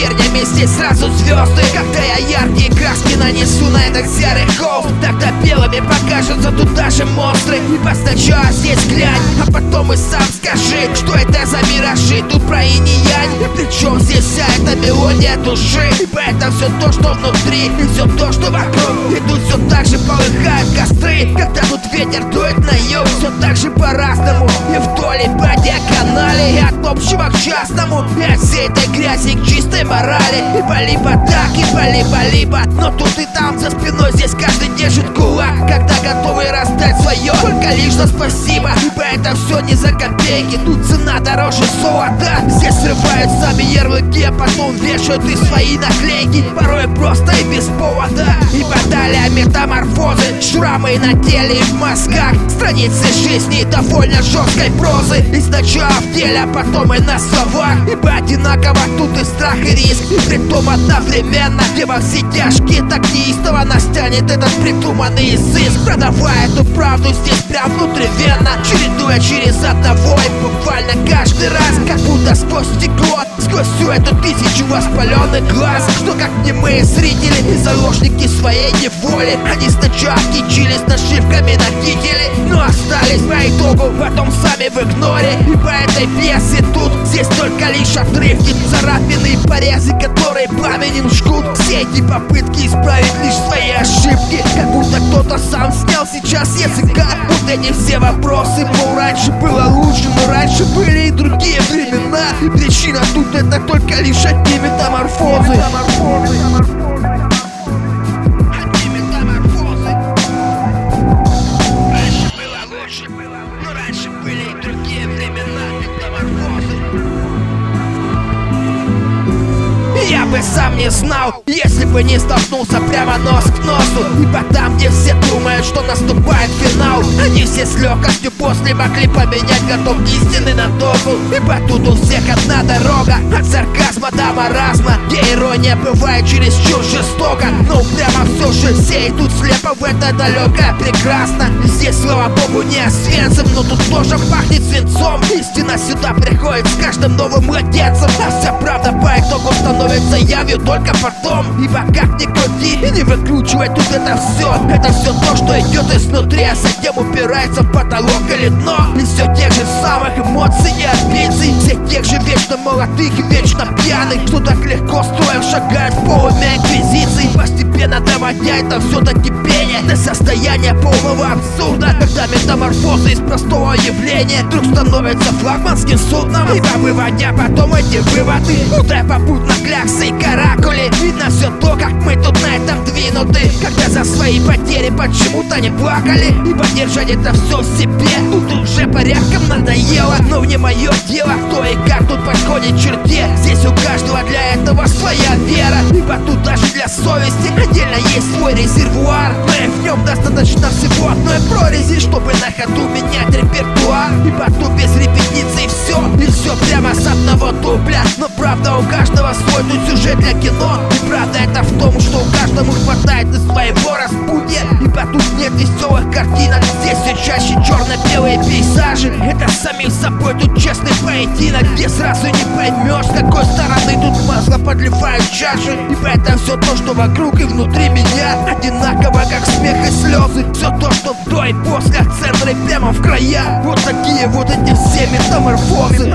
тернями здесь сразу звезды Когда я яркие краски нанесу на этот серый холст. Тогда белыми покажутся тут даже монстры. И сначала здесь глянь, а потом и сам скажи Что это за миражи, тут про инь и причем здесь вся эта мелодия души? И это все то, что внутри, и все то, что вокруг. И тут все так же полыхают костры. Когда тут ветер дует на юг Так же по-разному. И вдоль и по диагонали И от общего к частному. И от всей этой грязи к чистой морали. И по-либо так, и по-либо-либо Но тут и там за спиной здесь каждый держит кулак. Когда готовы раздать свое Только лишь за спасибо. Ибо это все не за копейки. Тут цена дороже золота. Здесь срывают сами ярлыки А потом вешают и свои наклейки. Порой просто и без повода. Ибо далее метаморфозы Шрамы на теле и в мозгах. Страницы жизни довольно жесткой прозы. И сначала в деле, а потом и на словах. Ибо одинаково тут и страх и риск. И притом одновременно Где во все тяжкие так неистово настянет этот придуманный изыск. Продавая эту правду здесь прям внутривенно. Чередуя через одного и буквально каждый раз Как будто сквозь стекло Сквозь всю эту тысячу воспаленных глаз. Что как немые зрители и заложники своей неволи. Они сначала кичились нашивками на кителе Но остались по итогу потом сами в игноре. И по этой пьесе тут здесь только лишь отрывки Царапины и порезы, которые пламенем жгут. Все эти попытки исправить лишь свои ошибки. Как будто кто-то сам снял сейчас языка. Вот эти все вопросы, мол, раньше было лучше Но раньше были и другие И причина тут это только лишь одни метаморфозы. Метаморфозы. И бы сам не знал, если бы не столкнулся прямо нос к носу. Ибо там, где все думают, что наступает Они все с легкостью после могли поменять готов истины на дозу Ибо тут у всех одна дорога От сарказма до маразма. Где ирония бывает чересчур жестоко Но прямо все же все идут слепо в это далекое прекрасно. Здесь, слава богу, не освенцем Но тут тоже пахнет свинцом. Истина сюда приходит с каждым новым младенцем. А вся правда по итогу становится явью только потом. Ибо как ни крути и не выкручивай тут это все Это все то, что идет изнутри А затем упирается в потолок или дно. И все тех же самых эмоций и амбиций Все тех же вечно молодых и вечно пьяных Что так легко строя шагает в полуме инквизиции Постепенно доводя это все до кипения До состояния полного абсурда Когда метаморфоза из простого явления. Вдруг становится флагманским судном И выводя потом эти выводы. Утая попутно кляксы и каракули. Видно все то, как мы тут на этом двинуты. Когда за свои потери почему-то не плакали. И поддержать это все в себе Тут уже порядком надоело. Но не мое дело, кто и как тут подходит черте. Здесь у каждого для этого своя вера. Ибо тут даже для совести отдельно есть свой резервуар и в нем достаточно всего одной прорези Чтобы на ходу менять репертуар. Ибо тут без репетиций все И все прямо с одного дубля. Но правда у каждого свой тут сюжет для кино. И правда это в том, что у каждому хватает и своего распутья. Ибо тут нет веселых картинок. Здесь все чаще черно-белые пейзажи. Это самим собой тут честный поединок Где сразу не поймешь, какой стороны масло подливают в чаши Ибо это все то, что вокруг и внутри меня Одинаково, как смех и слезы Все то, что до и после, от центра и прямо в края. Вот такие вот эти все метаморфозы